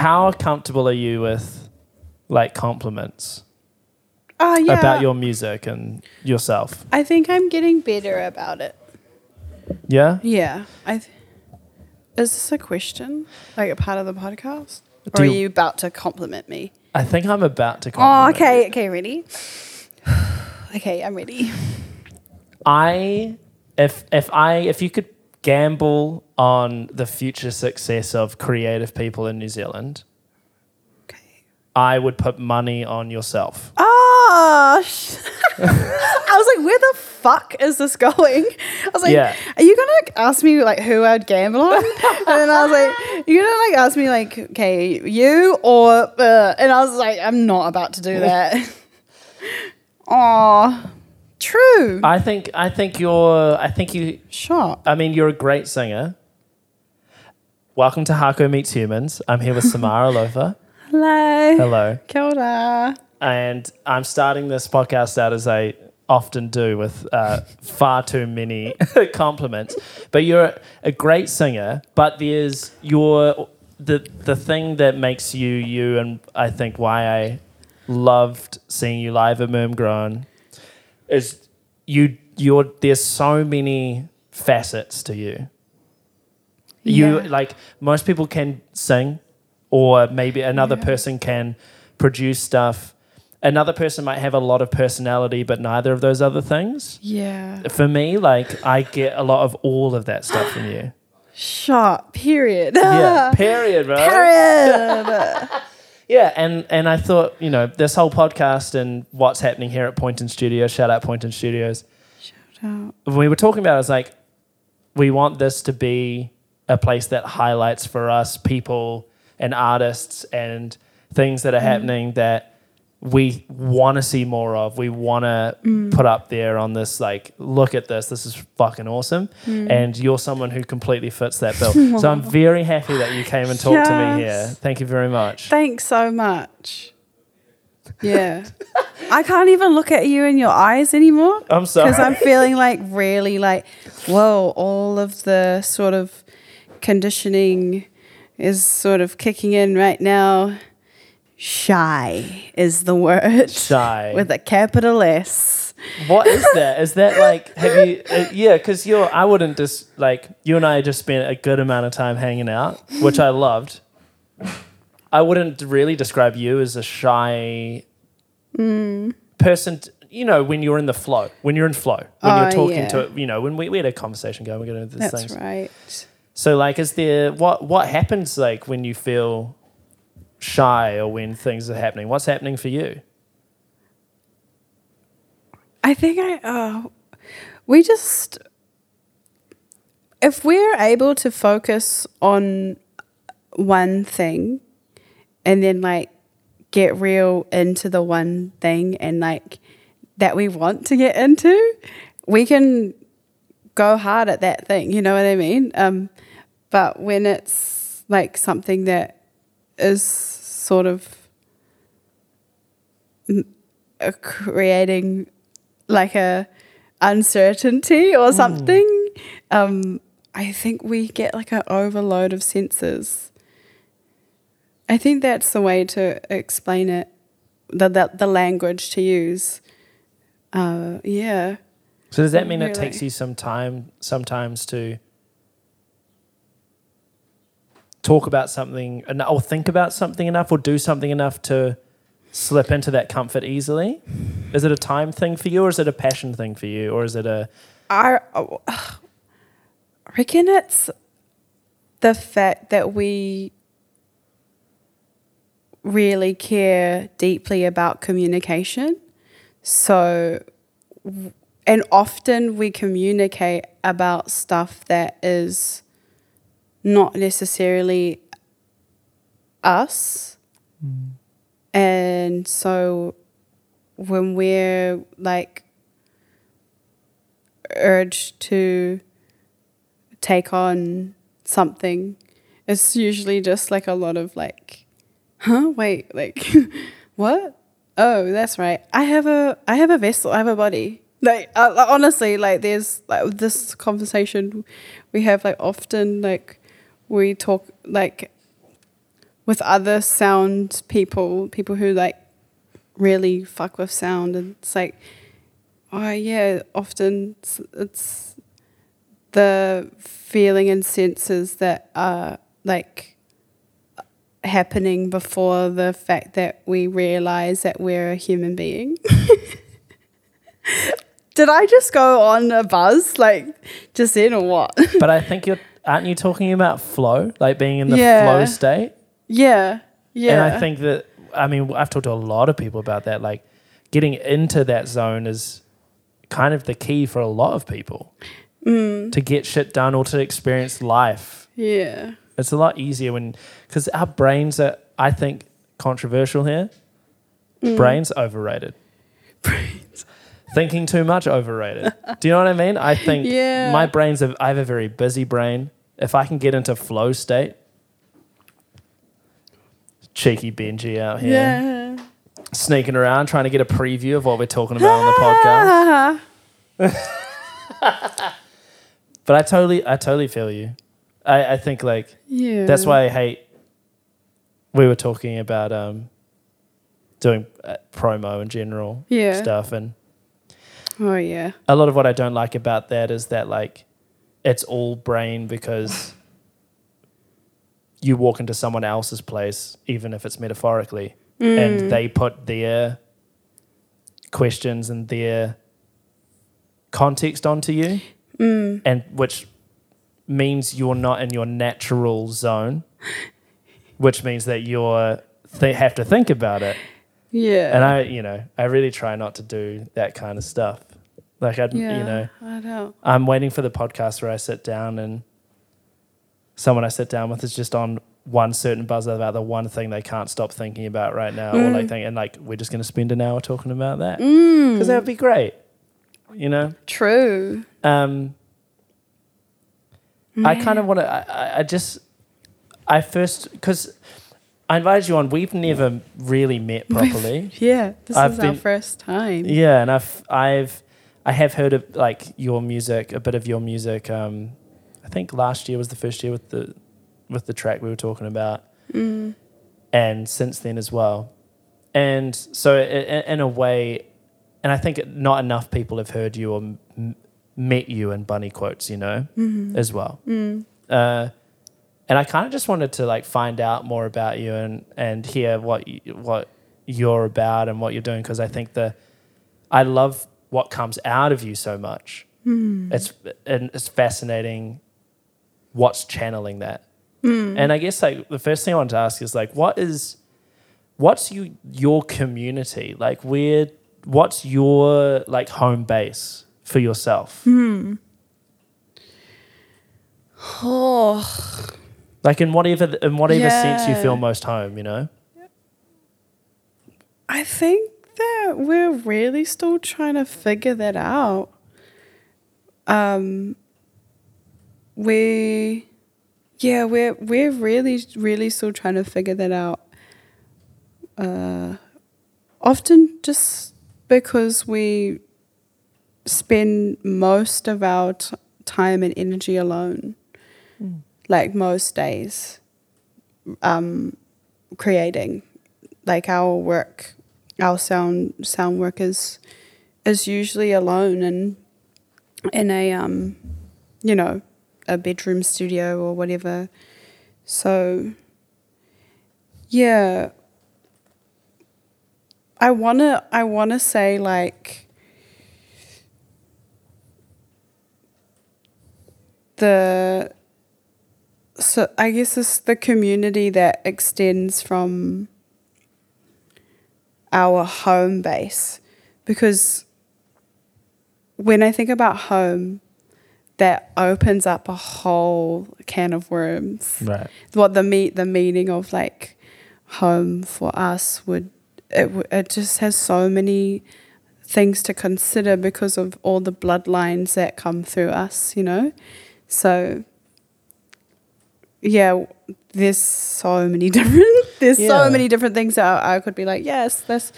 how comfortable are you with like compliments Oh yeah. about your music and yourself? I think I'm getting better about it. Yeah. Yeah. I. Th- is this a question? Like a part of the podcast? Do Or are you- you about to compliment me? I think I'm about to compliment. Oh, compliment. okay. Okay, ready? okay, I'm ready. I if if I if you could gamble on the future success of creative people in New Zealand, Okay. I would put money on yourself. Oh, sh- I was like, where the fuck is this going? I was like, Yeah. are you gonna ask me like who I'd gamble on? and then I was like, you're gonna like ask me like, okay, you or, uh, and I was like, I'm not about to do that. Oh, true. I think I think you're I think you Sure. I mean you're a great singer. Welcome to Hako Meets Humans. I'm here with Samara Alofa. Hello. Hello. Kia ora. And I'm starting this podcast out as I often do with uh, far too many compliments. But you're a great singer, but there's your the the thing that makes you you and I think why I loved seeing you live at Mermgrown is you you're there's so many facets to you. You Yeah. like most people can sing or maybe another Yeah. person can produce stuff. Another person might have a lot of personality but neither of those other things. Yeah. For me, like I get a lot of all of that stuff from you. Shot. Period. Yeah. Period, bro. Period. Yeah, and and I thought, you know, this whole podcast and what's happening here at Poynton Studios, shout out Poynton Studios. Shout When we were talking about it, I was like, we want this to be a place that highlights for us people and artists and things that are mm. happening that we want to see more of. We want to mm. put up there on this, like, look at this. This is fucking awesome. Mm. And you're someone who completely fits that bill. so I'm very happy that you came and talked to me here. Thank you very much. Thanks so much. Yeah. I can't even look at you in your eyes anymore. I'm sorry. Because I'm feeling like really like, whoa, all of the sort of conditioning is sort of kicking in right now. Shy is the word. Shy. With a capital S. What is that? Is that like have you? Uh, yeah, because you're. I wouldn't just like you and I just spent a good amount of time hanging out, which I loved. I wouldn't really describe you as a shy person. t- You know, when you're in the flow, when you're in flow, when Oh, you're talking yeah. to you know, when we, we had a conversation going, we're going to That's things. right. So, like, is there what what happens like when you feel shy or when things are happening? What's happening for you? I think I uh, we just if we're able to focus on one thing and then like get real into the one thing and like that we want to get into, we can go hard at that thing, you know what I mean? Um but when it's like something that is sort of creating like a uncertainty or something. Um i think we get like an overload of senses. I think that's the way to explain it the the, the language to use. Uh yeah. So does that mean it takes you some time sometimes to talk about something or think about something enough or do something enough to slip into that comfort easily? Is it a time thing for you or is it a passion thing for you or is it a I reckon it's the fact that we really care deeply about communication. So, and often we communicate about stuff that is not necessarily us. And so when we're like urged to take on something, it's usually just like a lot of like, huh? Wait, like, what? Oh, that's right. I have a I have a vessel. I have a body. Like uh, honestly, like there's like this conversation we have like often like we talk like with other sound people, people who like really fuck with sound, and it's like, oh yeah, often it's, it's the feeling and senses that are like happening before the fact that we realize that we're a human being. Did I just go on a buzz like just then or what? But I think you're aren't you talking about flow, like being in the Yeah. flow state? yeah. Yeah. And I think that I mean I've talked to a lot of people about that. Like getting into that zone is kind of the key for a lot of people Mm. to get shit done or to experience life. Yeah. It's a lot easier when because our brains are I think controversial here. Mm. Brains overrated. Brains. Thinking too much overrated. Do you know what I mean? I think Yeah. my brain's a, I have a very busy brain. If I can get into flow state, cheeky Benji out here Yeah. sneaking around trying to get a preview of what we're talking about on the podcast. But I totally, I totally feel you. I, I think like Yeah. that's why I hate. We were talking about um, doing uh, promo in general Yeah. stuff, and Oh yeah. a lot of what I don't like about that is that like it's all brain because you walk into someone else's place, even if it's metaphorically, Mm. and they put their questions and their context onto you, Mm. and which means you're not in your natural zone, which means that you're they have to think about it. Yeah. And I, you know, I really try not to do that kind of stuff. Like I, yeah. you know, I know. I'm waiting for the podcast where I sit down and someone I sit down with is just on one certain buzzer about the one thing they can't stop thinking about right now, or like think, and like we're just going to spend an hour talking about that because that would be great, you know. True. Um, I kind of want to. I, I- just, I first because I invited you on. We've never really met properly. Yeah. This I've is our first time. Yeah, and I've I've I have heard of like your music, a bit of your music. Um, I think last year was the first year with the with the track we were talking about, Mm. and since then as well. And so, i- i- in a way, and I think not enough people have heard you or m- met you in bunny quotes, you know, Mm-hmm. as well. Mm. Uh, and I kind of just wanted to like find out more about you and and hear what you, what you're about and what you're doing because I think the I love what comes out of you so much. Mm. It's and it's fascinating what's channeling that. Mm. And I guess like the first thing I want to ask is like what is what's you your community like where what's your like home base for yourself Hmm. Oh. like in whatever in whatever sense you feel most home you know I think that we're really still trying to figure that out. Um, we, yeah, we're we're really really still trying to figure that out. Uh, often just because we spend most of our t- time and energy alone, like most days, um, creating like our work our sound sound work is is usually alone and in a um you know a bedroom studio or whatever. So yeah. I want to i want to say like the so i guess it's the community that extends from our home base because when I think about home, that opens up a whole can of worms. right What the me- the meaning of like home for us would it w- it just has so many things to consider because of all the bloodlines that come through us, you know. So yeah, there's so many different there's Yeah. so many different things that I, I could be like, yes, this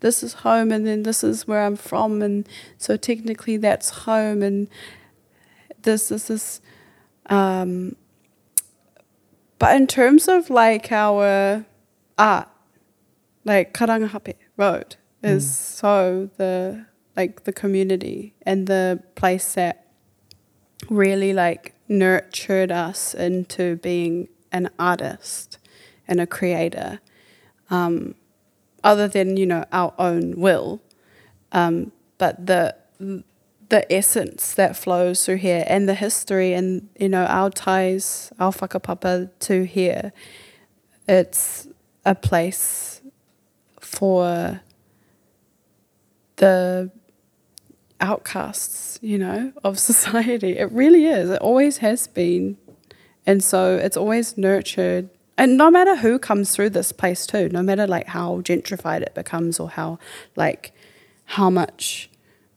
this is home and then this is where I'm from and so technically that's home and this this is um But in terms of like our art, like Karangahape Road is Mm. so the like the community and the place that really like nurtured us into being an artist and a creator. Um, other than you know our own will, um, but the the essence that flows through here and the history and you know our ties, our whakapapa to here, it's a place for the outcasts, you know, of society. It really is. It always has been. And so it's always nurtured. And no matter who comes through this place too, no matter like how gentrified it becomes or how like how much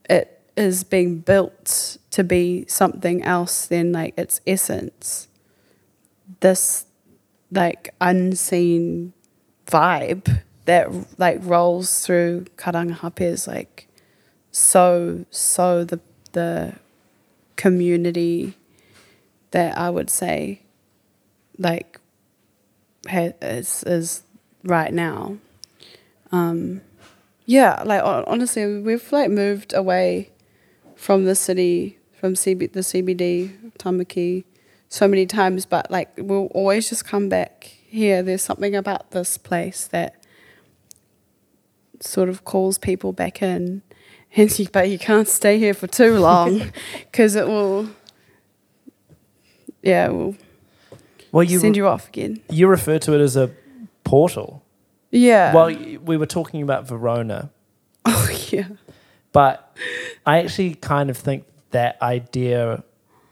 it is being built to be something else than like its essence. This like unseen vibe that like rolls through Karangahape is like so so the the community that I would say like is is right now. Um, yeah, like honestly, we've like moved away from the city, from CB, the CBD, Tamaki, so many times, but like we'll always just come back here. There's something about this place that sort of calls people back in. And you, but you can't stay here for too long because it will, yeah, it will Well, you send you off again. you refer to it as a portal. Yeah. Well, we were talking about Verona, oh yeah. but I actually kind of think that idea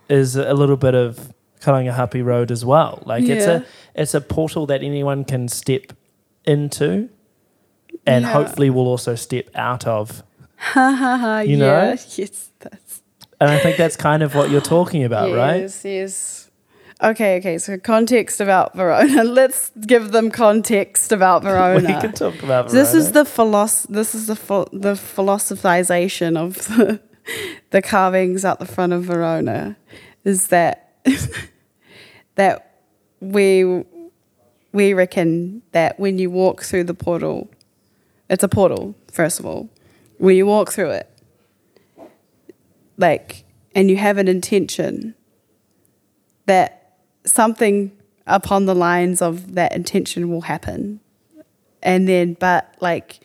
is a little bit of Karangahape Road as well. Like it's a it's a portal that anyone can step into, and Yeah. hopefully will also step out of. Ha ha ha. You yeah. know? Yes. That's And I think that's kind of what you're talking about, right? Yes, yes. Okay, okay. So context about Verona. Let's give them context about Verona. We can talk about Verona. This is the philos- This is the ph- the philosophization of the, the carvings out the front of Verona. Is that that we we reckon that when you walk through the portal, it's a portal. First of all, when you walk through it, like, and you have an intention that something upon the lines of that intention will happen. And then but like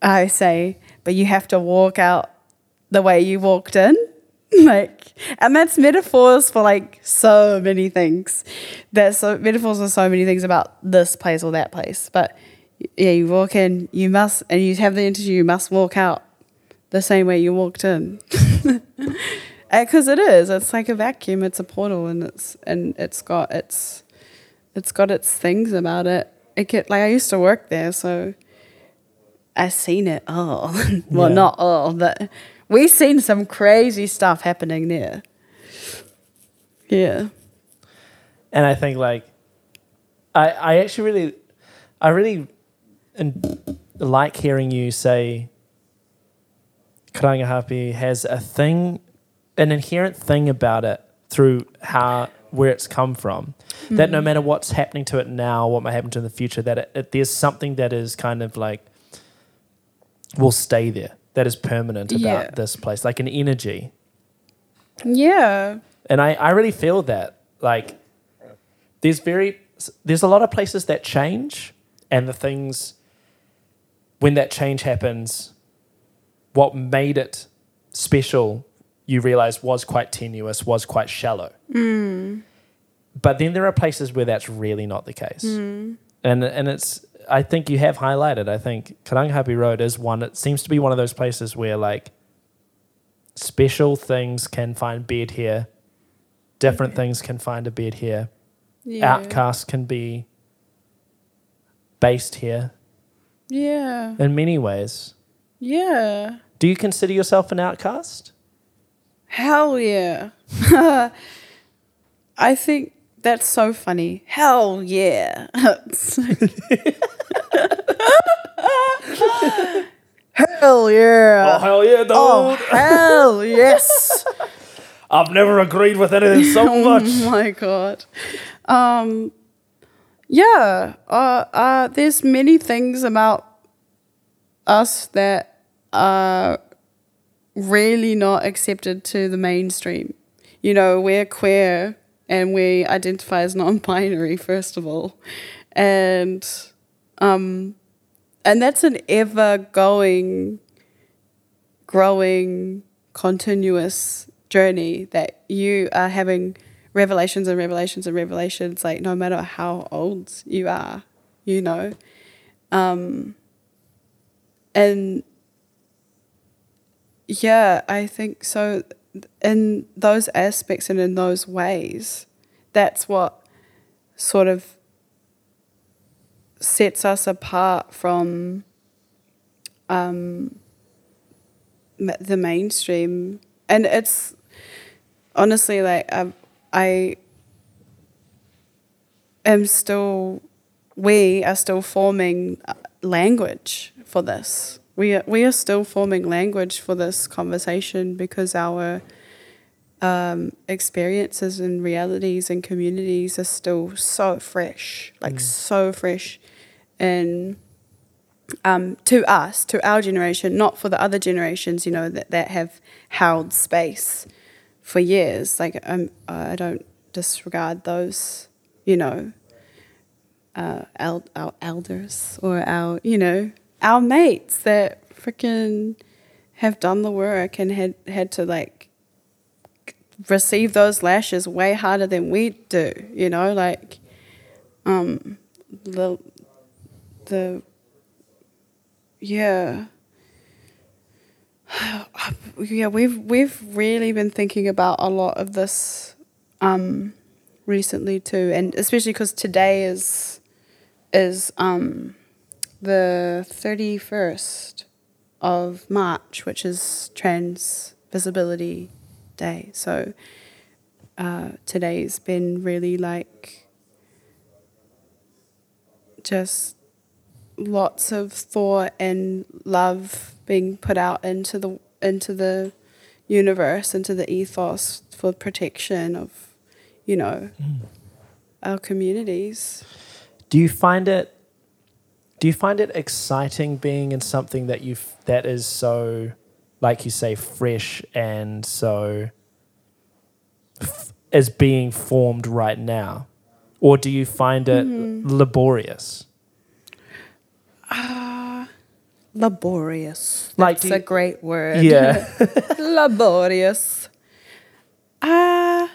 i say but you have to walk out the way you walked in. Like and that's metaphors for like so many things. That's so metaphors for so many things about this place or that place. But yeah you walk in you must and you have the intention you must walk out the same way you walked in Uh, because it is. It's like a vacuum. It's a portal and it's and it's got its it's got its things about it. It get like i used to work there so i seen it all. Well Yeah. not all but we seen some crazy stuff happening there. Yeah. And I think like I I actually really I really and like hearing you say Karangahape has a thing an inherent thing about it through how where it's come from that no mm-hmm. matter what's happening to it now what might happen to it in the future that it, it, there's something that is kind of like will stay there that is permanent about Yeah. this place like an energy. Yeah. And I, I really feel that like there's very there's a lot of places that change and the things when that change happens what made it special you realize was quite tenuous was quite shallow. Mm. But then there are places where that's really not the case. Mm. And and it's i think you have highlighted i think karangahape road is one it seems to be one of those places where like special things can find bed here different things can find a bed here yeah. outcasts can be based here. Yeah. In many ways. Yeah. Do you consider yourself an outcast Hell yeah. I think that's so funny. Hell yeah. Hell yeah. Oh, hell yeah dude Oh, hell yes. i've never agreed with anything so much. oh my god. Um yeah, uh, uh, there's many things about us that are really not accepted to the mainstream. You know, we're queer and we identify as non-binary first of all, and um, and that's an ever-going, growing, continuous journey that you are having revelations and revelations and revelations, like no matter how old you are, you know. Um, and yeah, I think so. In those aspects and in those ways, that's what sort of sets us apart from um, the mainstream. And it's honestly like I, I am still, we are still forming uh, language for this we are, we are still forming language for this conversation because our um, experiences and realities and communities are still so fresh, like mm. so fresh, and um, to us, to our generation, not for the other generations, you know, that, that have held space for years. Like um, I don't disregard those, you know, uh, el- our elders or our, you know, our mates that freaking have done the work and had had to like receive those lashes way harder than we do, you know, like um the the yeah. Yeah we've we've really been thinking about a lot of this um recently too and especially because today is is um the 31st of March, which is Trans Visibility Day. So uh, today's been really like just lots of thought and love being put out into the into the universe, into the ethos for protection of, you know, mm. our communities. Do you find it do you find it exciting being in something that you that is so like you say fresh and so f- is being formed right now? Or do you find it mm. laborious? Uh, laborious. Like that's you, a great word. Yeah. Laborious. Uh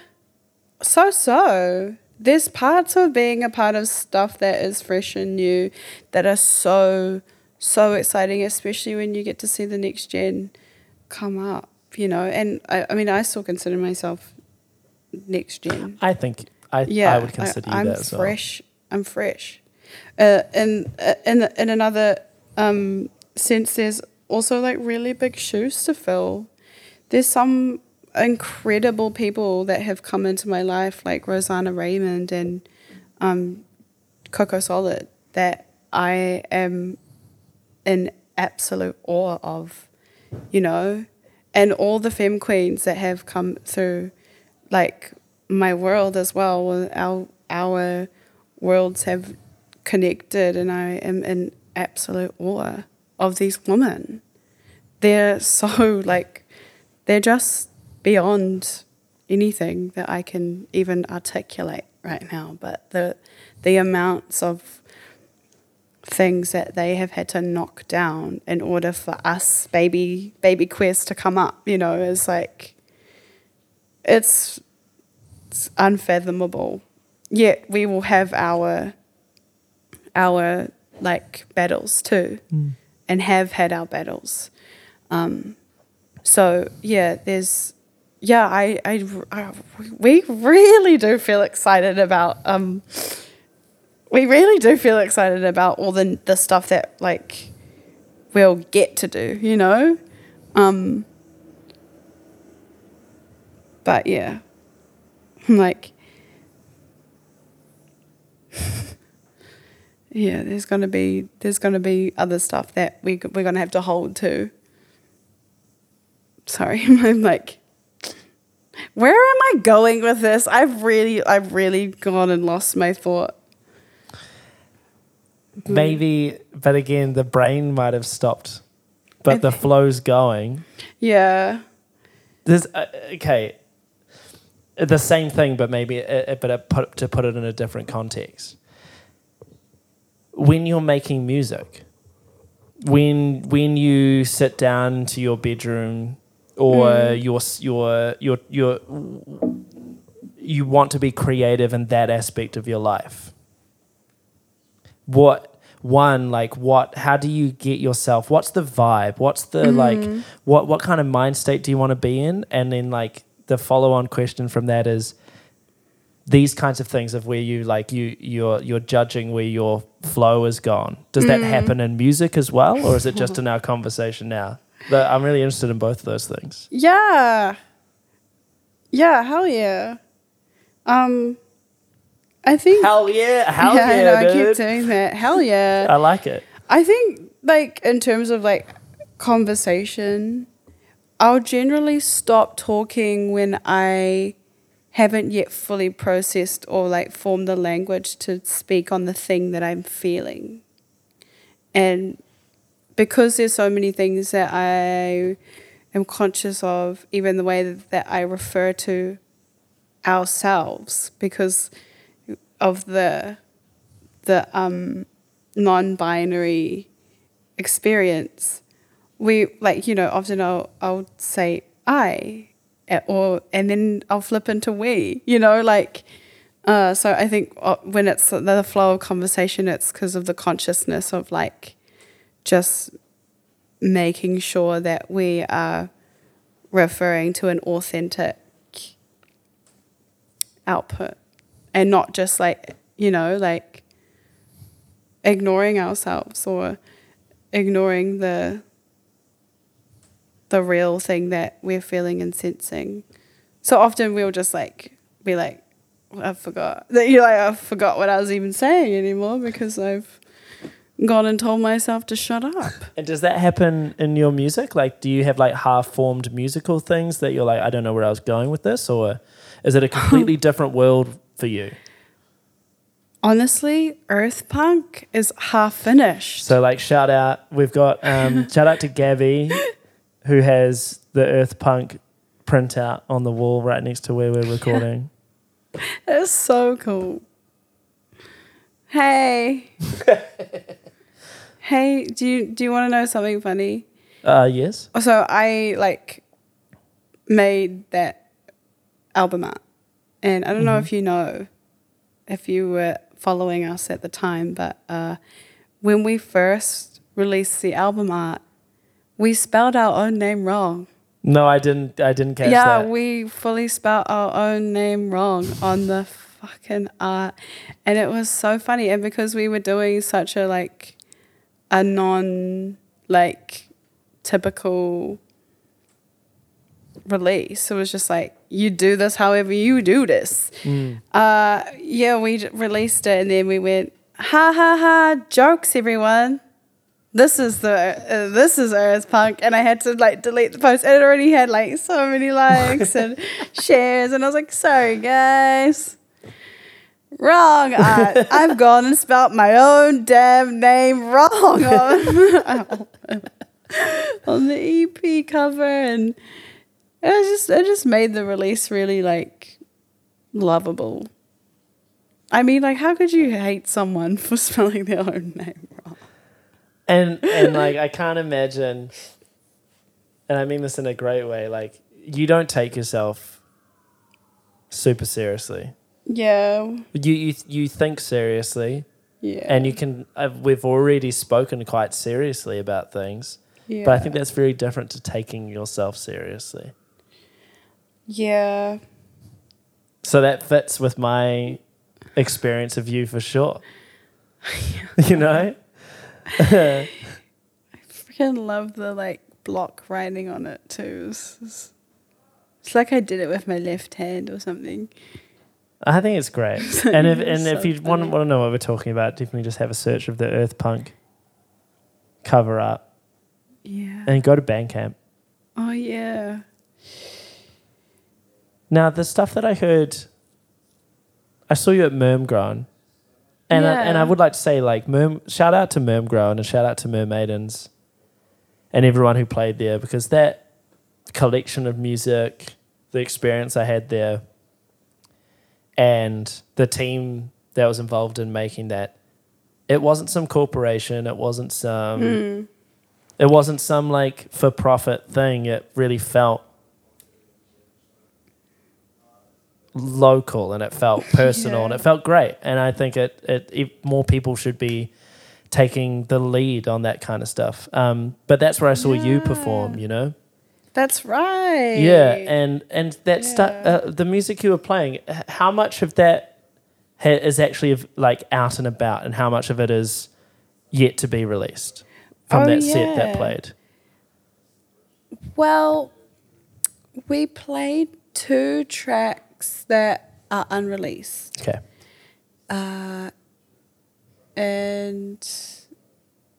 so so there's parts of being a part of stuff that is fresh and new that are so so exciting, especially when you get to see the next gen come up, you know. And I, I mean, I still consider myself next gen. I think I yeah, I would consider I, you that as well. fresh. I'm fresh. Uh, and uh, in in another um, sense, there's also like really big shoes to fill. There's some incredible people that have come into my life, like Rosanna Raymond and um, Coco Solid, that I am in absolute awe of, you know, and all the femme queens that have come through, like my world as well. Our our worlds have connected, and I am in absolute awe of these women. They're so like, they're just beyond anything that I can even articulate right now. But the the amounts of things that they have had to knock down in order for us baby baby queers to come up, you know, is like it's, it's unfathomable. Yet we will have our our like battles too, mm. and have had our battles. Um, so yeah, there's yeah, I, I, I, we really do feel excited about, um, we really do feel excited about all the, the stuff that like we'll get to do, you know? Um, but yeah, like, yeah, there's gonna be there's gonna be other stuff that we we're gonna have to hold to. Sorry, I'm like where am I going with this? I've really, I've really gone and lost my thought. maybe, but again, the brain might have stopped, but the flow's going. Yeah. There's uh, okay, the same thing, but maybe, uh, but it put, to put it in a different context. When you're making music, when when you sit down to your bedroom or mm. your s- your your your you want to be creative in that aspect of your life. What one like what how do you get yourself what's the vibe? What's the mm. like what what kind of mind state do you want to be in? And then like the follow on question from that is these kinds of things of where you like you you're you're judging where your flow is gone. Does that mm. happen in music as well or is it just in our conversation now But i'm really interested in both of those things Yeah. Yeah, hell yeah. Um I think hell yeah hell yeah, yeah, I know, I dude. keep doing that. Hell yeah. i like it I think like in terms of like conversation, I'll generally stop talking when I haven't yet fully processed or like formed the language to speak on the thing that I'm feeling. And because there's so many things that I am conscious of, even the way that, that I refer to ourselves because of the the um non-binary experience. We like you know often I'll I'll say I eh, or and then I'll flip into we you know like uh, so I think uh, when it's the flow of conversation it's because of the consciousness of like just making sure that we are referring to an authentic output and not just like you know like ignoring ourselves or ignoring the the real thing that we're feeling and sensing. So often we'll just like be like, I forgot that you like I forgot what I was even saying anymore because I've gone and told myself to shut up. And does that happen in your music? Like, do you have like half formed musical things that you're like, I don't know where I was going with this? Or is it a completely different world for you? Honestly, Earth Punk is half finished. So, like, shout out, we've got, um, shout out to Gabby, who has the Earth Punk printout on the wall right next to where we're recording. It's so cool. Hey. Hey, do you do you want to know something funny? Uh, yes. So I like made that album art, and I don't know if you know, if you were following us at the time, but uh, when we first released the album art, we spelled our own name wrong. No, I didn't, I didn't catch yeah, that. Yeah, we fully spelled our own name wrong on the fucking art, and it was so funny. And because we were doing such a like a non like typical release, it was just like you do this however you do this. Mm. Uh, yeah, we released it, and then we went ha ha ha jokes, everyone. This is the uh, this is Earth Punk, and I had to like delete the post. It already had like so many likes and shares, and I was like, sorry guys, wrong. art. I've gone and spelt my own damn name wrong on, on the EP cover, and it just it just made the release really like lovable. I mean, like, how could you hate someone for spelling their own name wrong? and and like I can't imagine and I mean this in a great way, like you don't take yourself super seriously. Yeah, You you you think seriously yeah, and you can uh, we've already spoken quite seriously about things. yeah. But I think that's very different to taking yourself seriously. yeah, So that fits with my experience of you for sure. you know? I freaking love the like block writing on it too. It's, it's, it's like I did it with my left hand or something. I think it's great. and if and So if you want, want to know what we're talking about, definitely just have a search of the Earth Punk cover up Yeah. and go to Bandcamp. Oh yeah. Now, the stuff that I heard, I saw you at Mermgrown. And I, and I would like to say like Merm, shout out to Mermgrown and shout out to Mermaidens and everyone who played there because that collection of music, the experience I had there, and the team that was involved in making that, it wasn't some corporation, it wasn't some, Hmm. it wasn't some like for profit thing. It really felt local and it felt personal and it felt great. And I think it, it, it more people should be taking the lead on that kind of stuff. Um, but that's where I saw you perform. You know. That's right. Yeah, and and that Yeah. uh, the music you were playing, how much of that ha- is actually of, like out and about, and how much of it is yet to be released from Oh, that set that played? Well, we played two tracks that are unreleased. Okay, Uh, and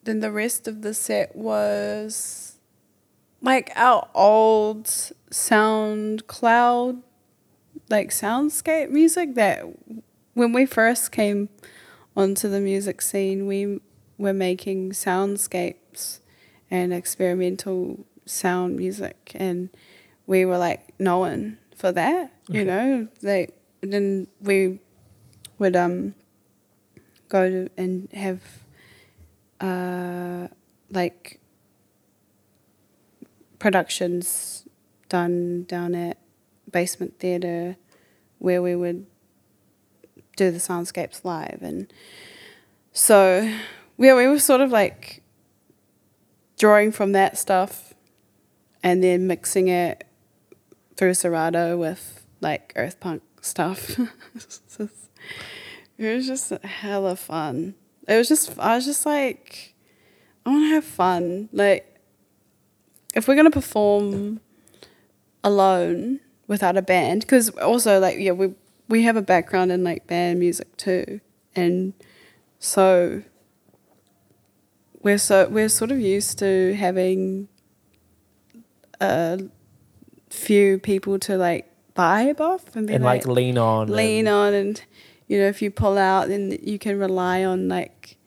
then the rest of the set was like our old SoundCloud, like soundscape music that when we first came onto the music scene, we were making soundscapes and experimental sound music, and we were like known for that, you know. Like then we would um go to and have uh like productions done down at basement theatre where we would do the soundscapes live. And so yeah we were sort of like drawing from that stuff and then mixing it through Serato with like earth punk stuff. It was just hella fun. It was just i was just like i want to have fun. Like if we're gonna perform alone without a band, because also like yeah we we have a background in like band music too, and so we're so we're sort of used to having a few people to like vibe off and be and like, lean on, lean and, on and you know if you pull out then you can rely on like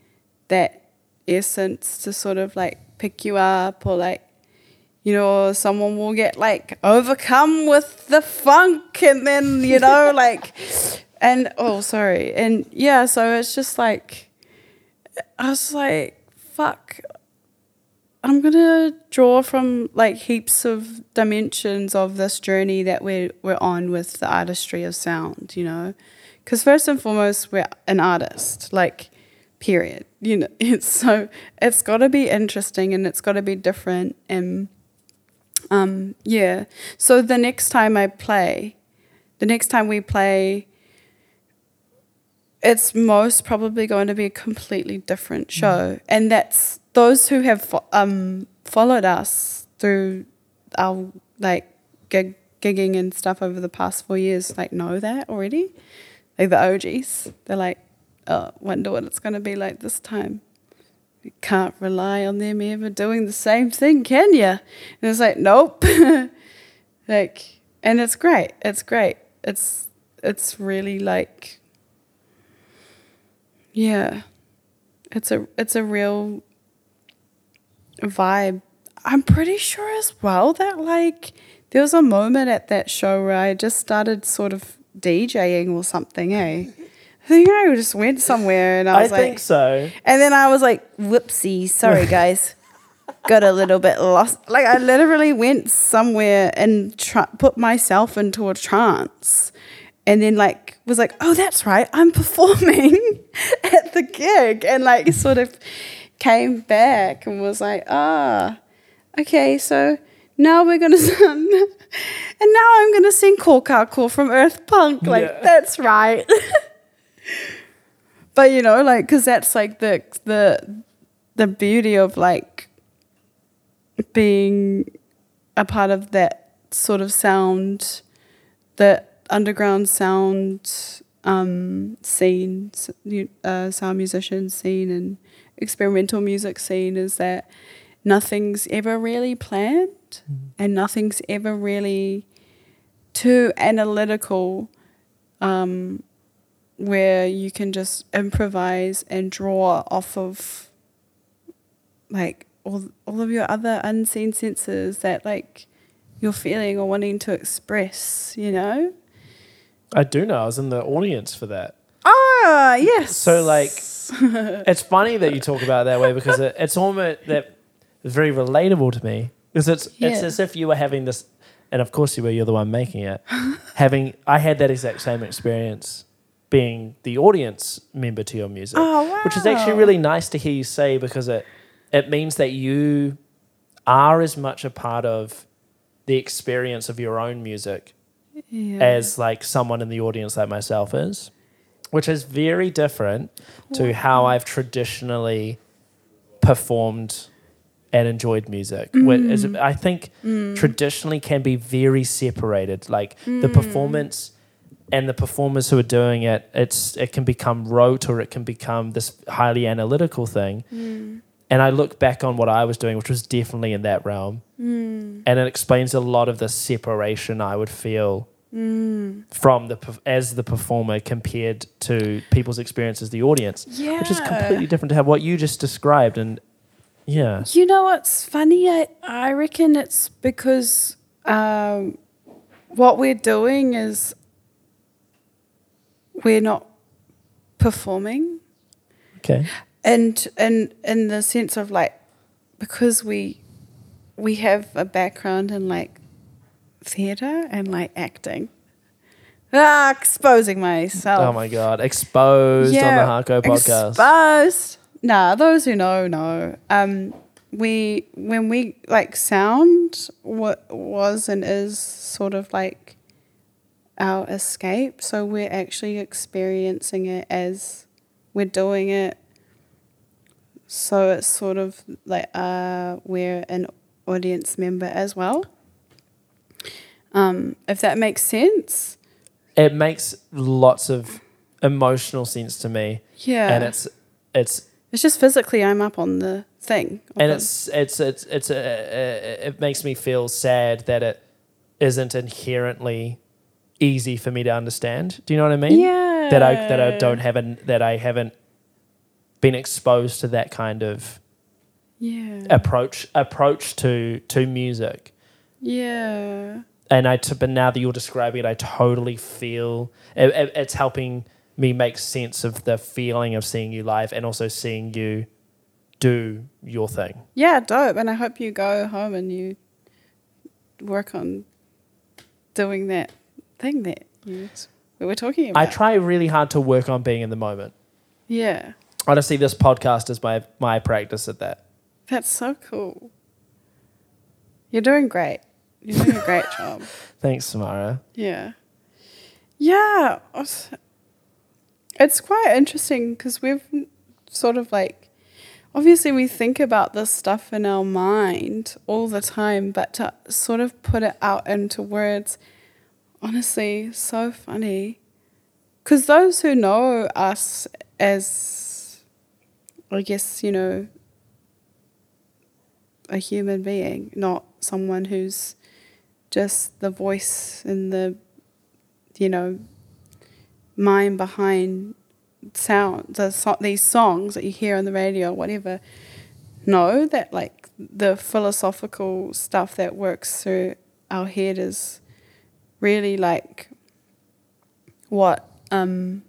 that essence to sort of like pick you up or like you know someone will get like overcome with the funk and then you know like and oh sorry. And yeah so it's just like i was like fuck i'm gonna draw from like heaps of dimensions of this journey that we're, we're on with the artistry of sound you know? Because first and foremost we're an artist like period you know? It's so it's got to be interesting and it's got to be different and um yeah. So the next time i play the next time we play it's most probably going to be a completely different show. And that's those who have fo- um followed us through our like gig, gigging and stuff over the past four years like know that already. Like the og's they're like oh wonder what it's going to be like this time you can't rely on them ever doing the same thing, can you? And it's like, nope. like, and it's great. It's great. It's it's really like, yeah, it's a it's a real vibe. I'm pretty sure as well that like there was a moment at that show where I just started sort of DJing or something, eh? I think I just went somewhere and I I was like, think so. and then I was like, whoopsie, sorry guys. Got a little bit lost. Like I literally went somewhere and tra- put myself into a trance. And then like was like, oh, that's right, I'm performing at the gig. And like sort of came back and was like, ah, okay, so now we're gonna sing and now I'm gonna sing Korkako from Earth Punk. Like, Yeah. that's right. But you know like because that's like the the the beauty of like being a part of that sort of sound the underground sound um scene uh, sound musician scene and experimental music scene is that nothing's ever really planned and nothing's ever really too analytical um where you can just improvise and draw off of like all all of your other unseen senses that like you're feeling or wanting to express, you know? I do know. I was in the audience for that. Ah, yes. So like, it's funny that you talk about it that way because it, it's almost that it's very relatable to me because it's it's as if you were having this, and of course you were. You're the one making it. having I had that exact same experience being the audience member to your music, Oh, which is actually really nice to hear you say because it it means that you are as much a part of the experience of your own music yeah. as like someone in the audience like myself is, which is very different to how I've traditionally performed and enjoyed music. Where- as- mm. I think mm. traditionally can be very separated. Like the mm. performance and the performers who are doing it, it's it can become rote or it can become this highly analytical thing. Hmm. And I look back on what I was doing, which was definitely in that realm, hmm. and it explains a lot of the separation I would feel hmm. from the as the performer compared to people's experience as the audience, yeah. which is completely different to have what you just described. And yeah, You know what's funny? I, I reckon it's because um, what we're doing is we're not performing. okay, and and in the sense of like because we we have a background in like theater and like acting. Ah exposing myself. Oh my god, exposed on the Haku podcast. exposed. Nah those who know know. Um we when we like sound what was and is sort of like our escape so we're actually experiencing it as we're doing it so it's sort of like uh, we're an audience member as well. Um, if that makes sense. it makes lots of emotional sense to me, Yeah. and it's it's it's just physically I'm up on the thing. and it's it's it's it's a, a, it makes me feel sad that it isn't inherently easy for me to understand. Do you know what I mean? Yeah. That I that I don't have an that I haven't been exposed to that kind of Yeah. approach approach to to music. yeah. And I but now that you're describing it, I totally feel it, it, it's helping me make sense of the feeling of seeing you live and also seeing you do your thing. Yeah, dope. And I hope you go home and you work on doing that thing that you we were talking about. I try really hard to work on being in the moment. Yeah. Honestly, this podcast is my my practice at that. That's so cool. You're doing great. You're doing a great job. Thanks, Samara. Yeah. Yeah. it's- It's quite interesting because we've sort of like, obviously, we think about this stuff in our mind all the time, but to sort of put it out into words, honestly, so funny. Because those who know us as, I guess, you know, a human being, not someone who's just the voice and the, you know, mind behind sound, the so- these songs that you hear on the radio or whatever, know that like the philosophical stuff that works through our head is really like what um,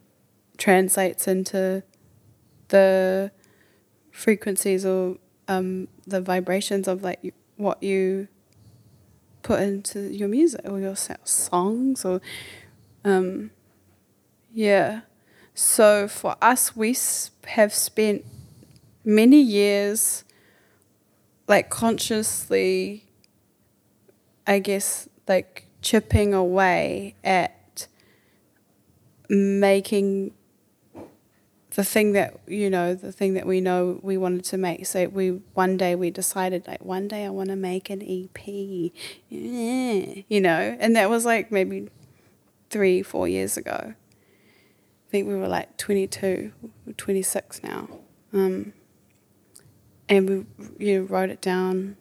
translates into the frequencies or um, the vibrations of like what you put into your music or your songs or um, yeah. So for us we have spent many years like consciously i guess like chipping away at making the thing that you know the thing that we know we wanted to make. So we one day we decided like one day i want to make an ep you know? And that was like maybe three four years ago. I think we were like 22 26 now. Um, and we you know, wrote it down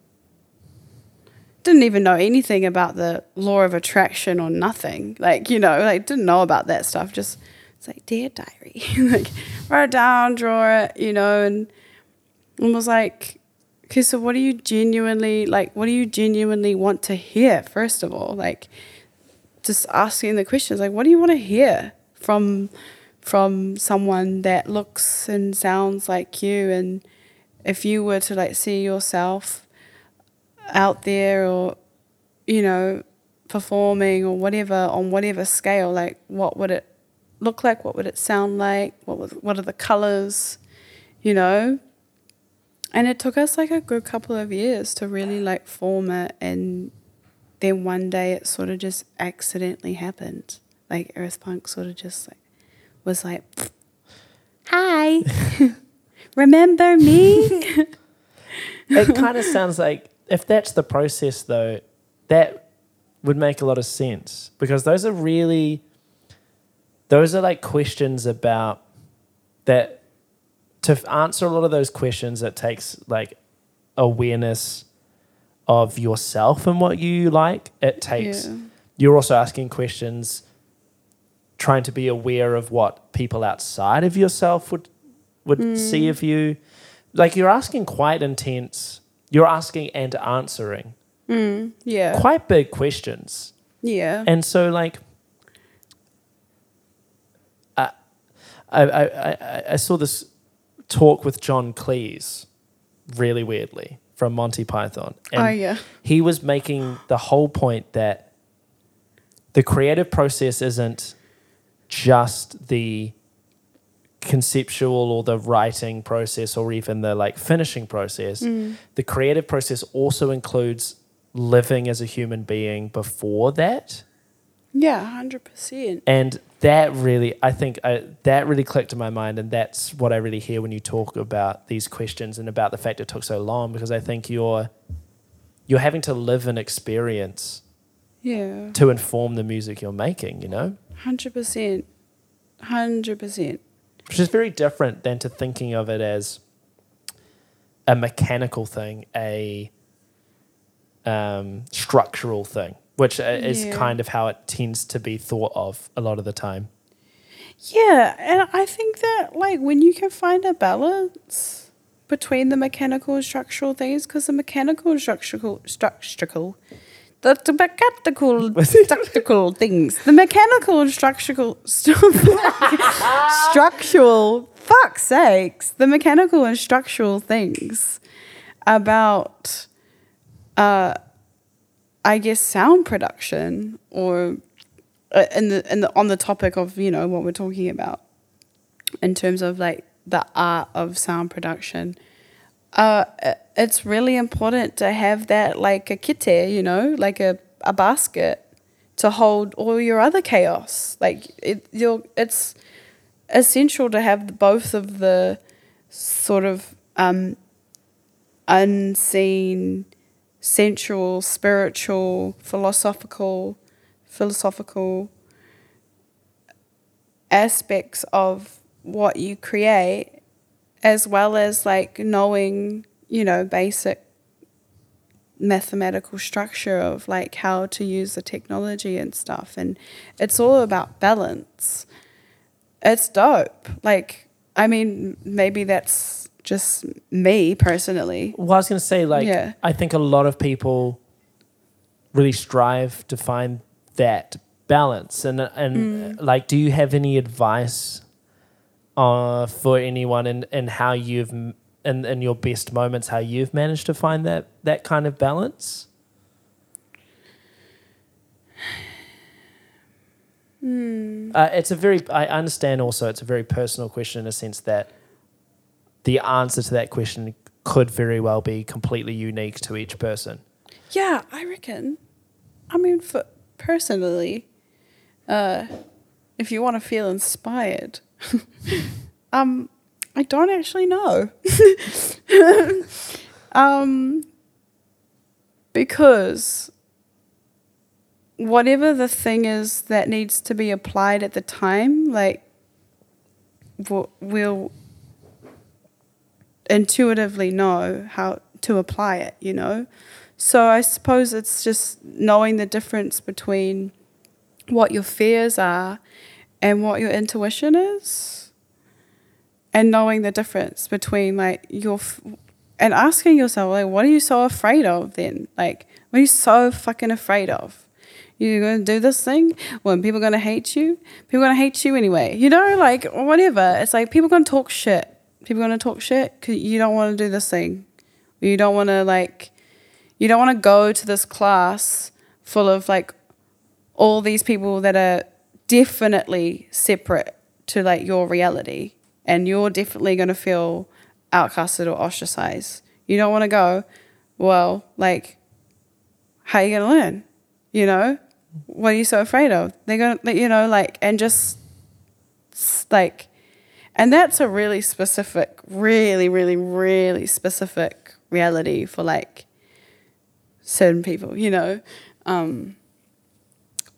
didn't even know anything about the law of attraction or nothing like you know like didn't know about that stuff just it's like dear diary, like write it down, draw it, you know, and and was like, okay, so what do you genuinely like? What do you genuinely want to hear? First of all, like just asking the questions, like what do you want to hear from from someone that looks and sounds like you, and if you were to like see yourself out there or you know performing or whatever on whatever scale like what would it look like? What would it sound like? What was, what are the colors you know? And it took us like a good couple of years to really like form it and then one day it sort of just accidentally happened. Like earth punk sort of just like was like hi. Remember me? It kind of sounds like if that's the process though that would make a lot of sense because those are really those are like questions about that to answer a lot of those questions it takes like awareness of yourself and what you like. It takes Yeah. you're also asking questions trying to be aware of what people outside of yourself would would mm. see of you. Like you're asking quite intense you're asking and answering. Mm, yeah. Quite big questions. Yeah. And so like I, I, I, I- I saw this talk with John Cleese really weirdly from Monty Python. And oh yeah. he was making the whole point that the creative process isn't just the conceptual or the writing process or even the like finishing process mm. the creative process also includes living as a human being before that. Yeah 100% and that really i think I, that really clicked in my mind and that's what i really hear when you talk about these questions and about the fact it took so long because i think you're you're having to live an experience yeah. to inform the music you're making you know? Hundred percent, hundred percent. Which is very different than to thinking of it as a mechanical thing a um, structural thing which uh, is Yeah. kind of how it tends to be thought of a lot of the time Yeah, and I think that like when you can find a balance between the mechanical and structural things, because the mechanical and structural structural. The, the mechanical, structural things. The mechanical and structural, structural, fuck's sakes. The mechanical and structural things about uh, I guess sound production or uh, in the in the on the topic of you know what we're talking about in terms of like the art of sound production uh it's really important to have that like a kite you know like a, a basket to hold all your other chaos. Like it you're it's essential to have both of the sort of um unseen sensual spiritual philosophical philosophical aspects of what you create as well as like knowing you know basic mathematical structure of like how to use the technology and stuff. And it's all about balance. It's dope. Like i mean maybe that's just me personally. Well, I was going to say, like, Yeah. I think a lot of people really strive to find that balance, and and mm. like, do you have any advice uh, for anyone and, in how you've m- in in your best moments how you've managed to find that that kind of balance? Uh, it's a very. I understand. Also, it's a very personal question in a sense that the answer to that question could very well be completely unique to each person. Yeah, I reckon. I mean, for personally, uh, if you want to feel inspired, um, I don't actually know. um, because whatever the thing is that needs to be applied at the time, like, we'll, we'll intuitively know how to apply it, you know? So I suppose it's just knowing the difference between what your fears are and what your intuition is and knowing the difference between like your f- and asking yourself like what are you so afraid of then? Like what are you so fucking afraid of? You're gonna do this thing when people are gonna hate you? People are gonna hate you anyway. You know like whatever. It's like people are gonna talk shit. People are gonna talk shit because you don't want to do this thing. You don't want to like you don't want to go to this class full of like all these people that are definitely separate to like your reality. And you're definitely going to feel outcasted or ostracized. You don't want to go well like how are you going to learn? You know? What are you so afraid of? They're going to you know like and just like and that's a really specific really really really specific reality for like certain people you know? Um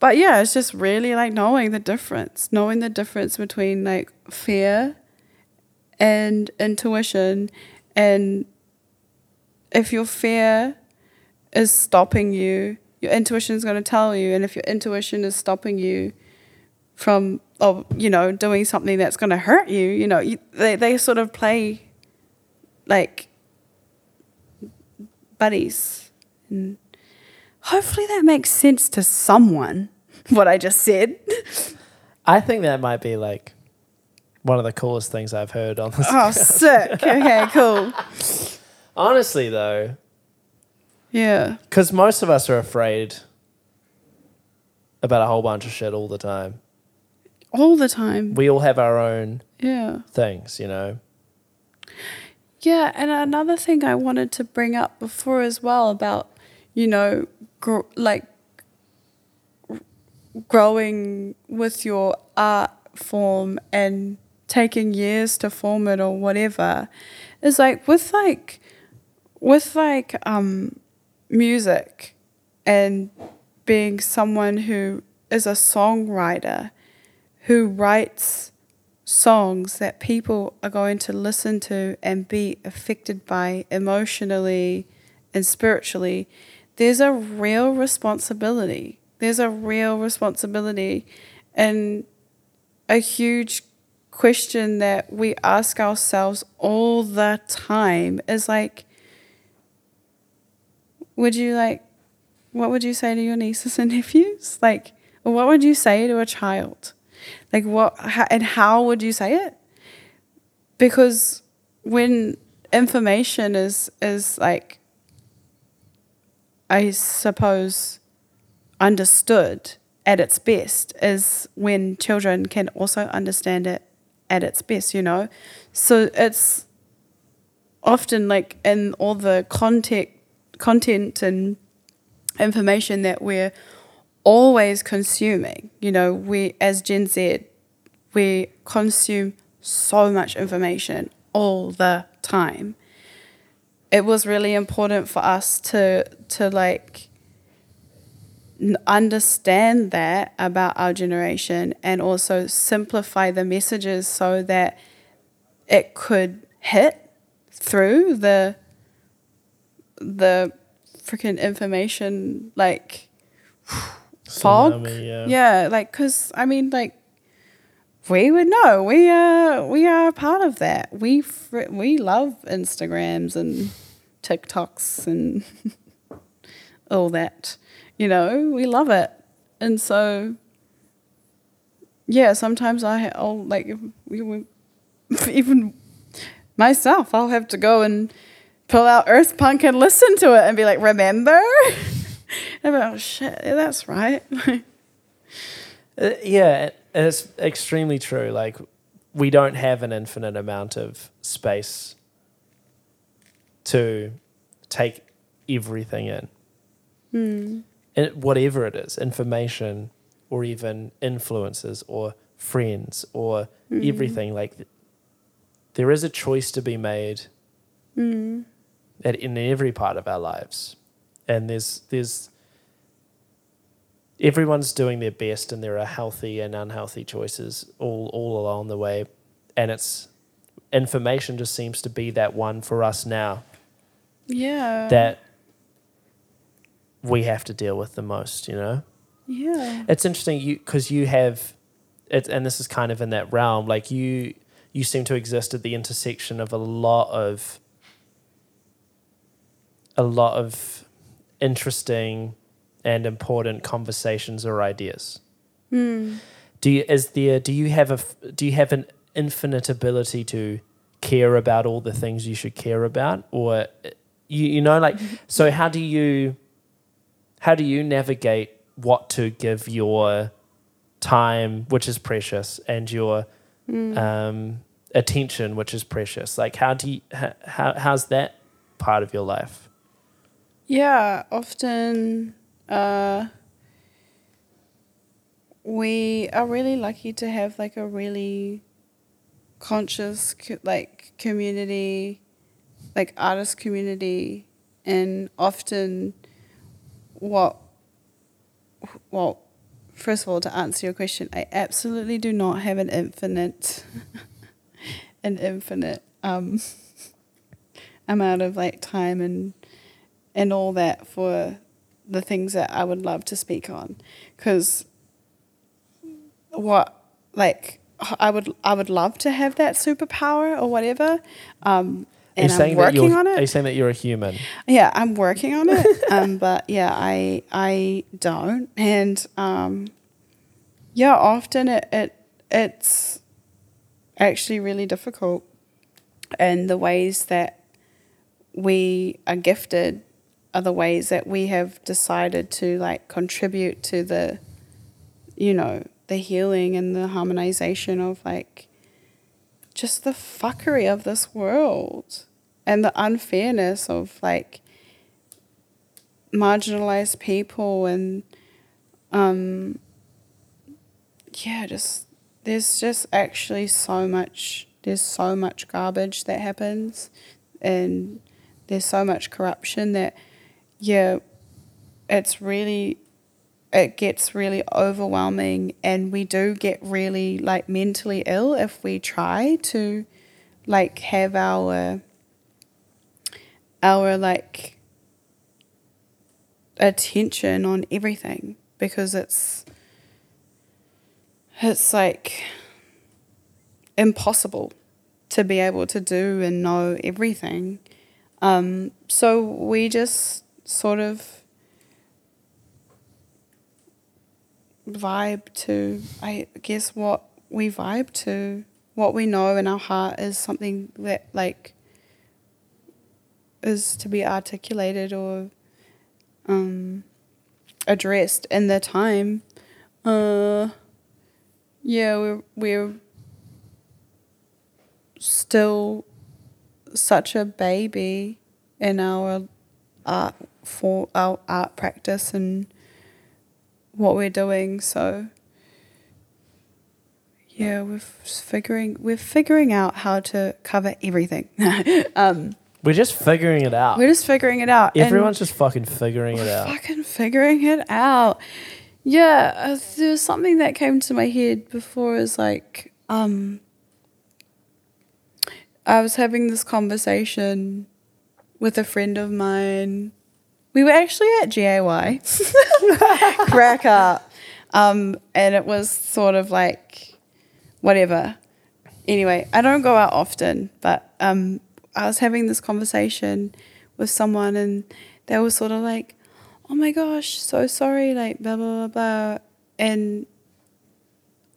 but yeah it's just really like knowing the difference knowing the difference between like fear and intuition and if your fear is stopping you your intuition is going to tell you and if your intuition is stopping you from or you know doing something that's going to hurt you you know you, they, they sort of play like buddies and hopefully that makes sense to someone what i just said I think that might be like one of the coolest things I've heard on this. oh sick okay cool Honestly, though, yeah because most of us are afraid about a whole bunch of shit all the time. all the time We all have our own yeah things, you know. Yeah, and another thing I wanted to bring up before as well about, you know, gr- like growing with your art form and taking years to form it or whatever is like with like with like um music and being someone who is a songwriter who writes songs that people are going to listen to and be affected by emotionally and spiritually, there's a real responsibility. There's a real responsibility and a huge question that we ask ourselves all the time is like, would you like, what would you say to your nieces and nephews? Like, what would you say to a child? Like what how, and how would you say it? Because when information is is like I suppose understood at its best is when children can also understand it at its best, you know. So it's often like in all the content content and information that we're always consuming. You know, we as Gen Z, we consume so much information all the time. It was really important for us to to like understand that about our generation and also simplify the messages so that it could hit through the the freaking information like fog. Tsunami, yeah. yeah, like because I mean, like we would know. We are we are part of that. We fr- we love Instagrams and TikToks and all that. You know, we love it, and so yeah. Sometimes I I'll like even myself. I'll have to go and pull out Earth Punk and listen to it and be like, remember. And I'm like, oh shit, that's right. Uh, yeah, it's extremely true. Like, we don't have an infinite amount of space to take everything in. Hmm. And whatever it is, information or even influences or friends or hmm. everything, like, there is a choice to be made hmm. at, in every part of our lives. And there's, there's, everyone's doing their best and there are healthy and unhealthy choices all all along the way and it's information just seems to be that one for us now yeah. that we have to deal with the most you know Yeah. it's interesting you because you have it, and this is kind of in that realm. Like you, you seem to exist at the intersection of a lot of, a lot of interesting and important conversations or ideas. Hmm. Do you is there? Do you have a? Do you have an infinite ability to care about all the things you should care about, or you you know like so? How do you? How do you navigate what to give your time, which is precious, and your um, attention, which is precious? Like how do you? How, how how's that part of your life? Yeah, often uh, we are really lucky to have like a really conscious like community, like artist community, and often what well first of all to answer your question i absolutely do not have an infinite an infinite um amount of like time and and all that for the things that I would love to speak on. Because what like I would I would love to have that superpower or whatever um Are you and I'm working you're, on Are you saying that you're a human? yeah I'm working on it um but yeah I I don't. And um yeah often it, it it's actually really difficult and the ways that we are gifted the ways that we have decided to like contribute to the you know the healing and the harmonization of like just the fuckery of this world and the unfairness of like marginalized people and um yeah just there's just actually so much there's so much garbage that happens and there's so much corruption that yeah it's really it gets really overwhelming and we do get really like mentally ill if we try to like have our our like attention on everything because it's it's like impossible to be able to do and know everything. Um, so we just sort of vibe to, I guess, what we vibe to, what we know in our heart is something that, like, is to be articulated or um, addressed in the time. Uh, yeah, we're we're still such a baby in our art for our art practice and what we're doing. So yeah, we're figuring we're figuring out how to cover everything. um, We're just figuring it out. we're just figuring it out. and- Everyone's just fucking figuring it out. fucking figuring it out. Yeah, uh, there was something that came to my head before is like, um, I was having this conversation with a friend of mine. We were actually at GAY, crack up, um, and it was sort of like, whatever. Anyway, I don't go out often, but um, I was having this conversation with someone, and they were sort of like, "Oh my gosh, so sorry," like blah blah blah blah, and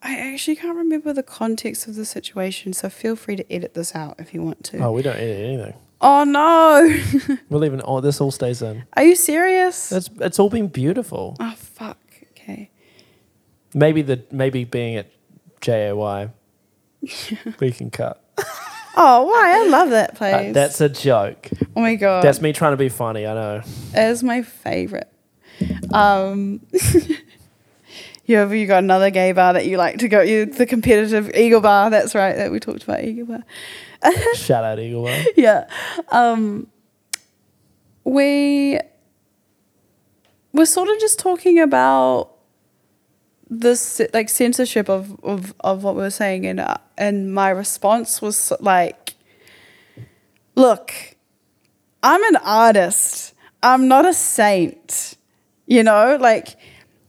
I actually can't remember the context of the situation, so feel free to edit this out if you want to. Oh, we don't edit anything. Oh no, We'll even. Oh, this all stays in. are you serious? It's it's all been beautiful. oh fuck. Okay. Maybe the maybe being at JAY, we can cut. Oh why? I love that Uh, place. that's a joke. oh my god. That's me trying to be funny. I know. It is my favorite. Um, you have you got another gay bar that you like to go? You the competitive Eagle Bar. That's right. That we talked about Eagle Bar. Shout out Eagle Bar. yeah. Um, we we're sort of just talking about this like censorship of, of, of what we were saying and uh, and my response was like look i'm an artist i'm not a saint you know like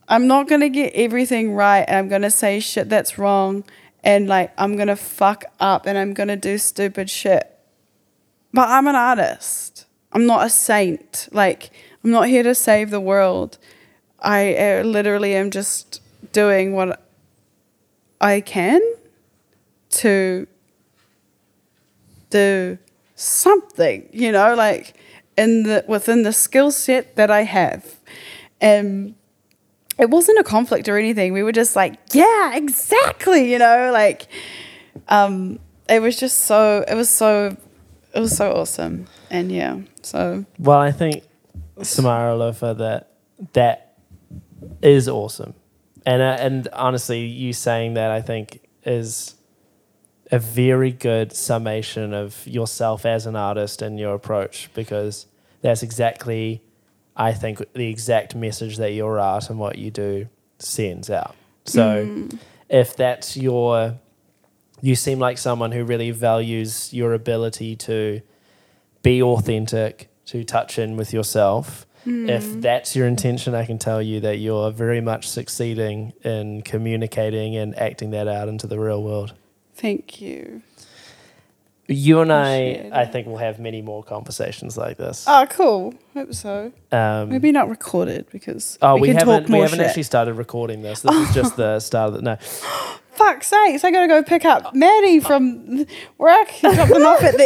I'm not gonna get everything right, and I'm gonna say shit that's wrong, and like I'm gonna fuck up, and I'm gonna do stupid shit. But I'm an artist. I'm not a saint. Like I'm not here to save the world. I uh, literally am just doing what I can to do something, you know, like in the within the skill set that I have. And it wasn't a conflict or anything. We were just like, yeah, exactly, you know, like um it was just so it was so it was so awesome. And yeah, so Well, I think Samara Alofa that that is awesome, and uh, and honestly, you saying that I think is a very good summation of yourself as an artist and your approach because that's exactly I think the exact message that your art and what you do sends out. So mm. if that's your you seem like someone who really values your ability to be authentic, to touch in with yourself. If mm. that's your intention, I can tell you that you're very much succeeding in communicating and acting that out into the real world. thank you. You and I, I think, will have many more conversations like this. Oh, cool. Hope so. Um, Maybe not recorded because oh, we, we, can haven't, talk we more haven't shit. actually started recording this. This is just the start of it. No, Fuck sakes! I gotta go pick up Maddie from work drop them off at the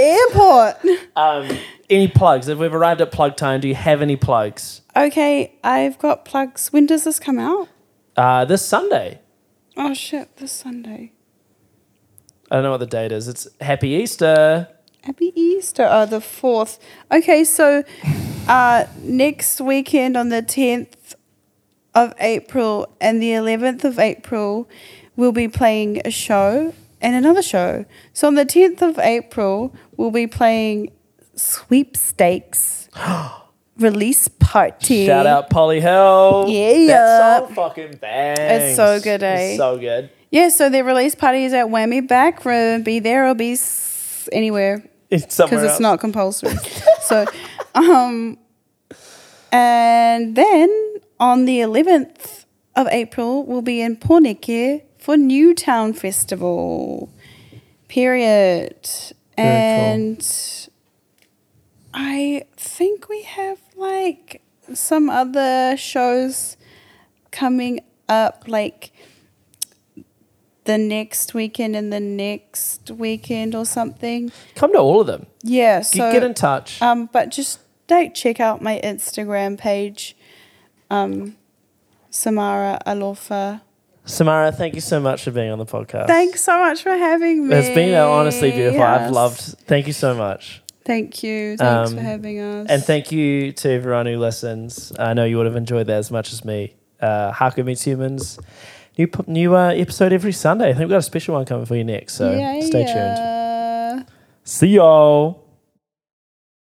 airport. um, any plugs? If we've arrived at plug time, do you have any plugs? Okay, I've got plugs. When does this come out? Uh, this Sunday. Oh shit! This Sunday. I don't know what the date is. It's Happy Easter. Happy Easter. Oh, the fourth. Okay, so uh, next weekend on the tenth of April and the eleventh of April, we'll be playing a show and another show. So on the tenth of April, we'll be playing sweepstakes release party. Shout out Polly Hill. Yeah. That song fucking bangs. It's so good, eh? It's so good. Yeah, so the release party is at Whammy Back Room. Be there or be s- anywhere It's somewhere because it's else. not compulsory. so, um, and then on the 11th of April, we'll be in Pōneke for Newtown Festival. Period. Very and I think we have like some other shows coming up, like the next weekend and the next weekend or something. Come to all of them. Yeah, Get- so get in touch. um, but just don't check out my Instagram page, um, Samara Alofa. Samara, thank you so much for being on the podcast. Thanks so much for having me. It's been uh, honestly beautiful. I've loved. Thank you so much. Thank you. Thanks Um, for having us. And thank you to everyone who listens. I know you would have enjoyed that as much as me. Uh, Haku Meets Humans. New, new uh, episode every Sunday. I think we've got a special one coming for you next. So yeah, stay yeah. tuned. See y'all.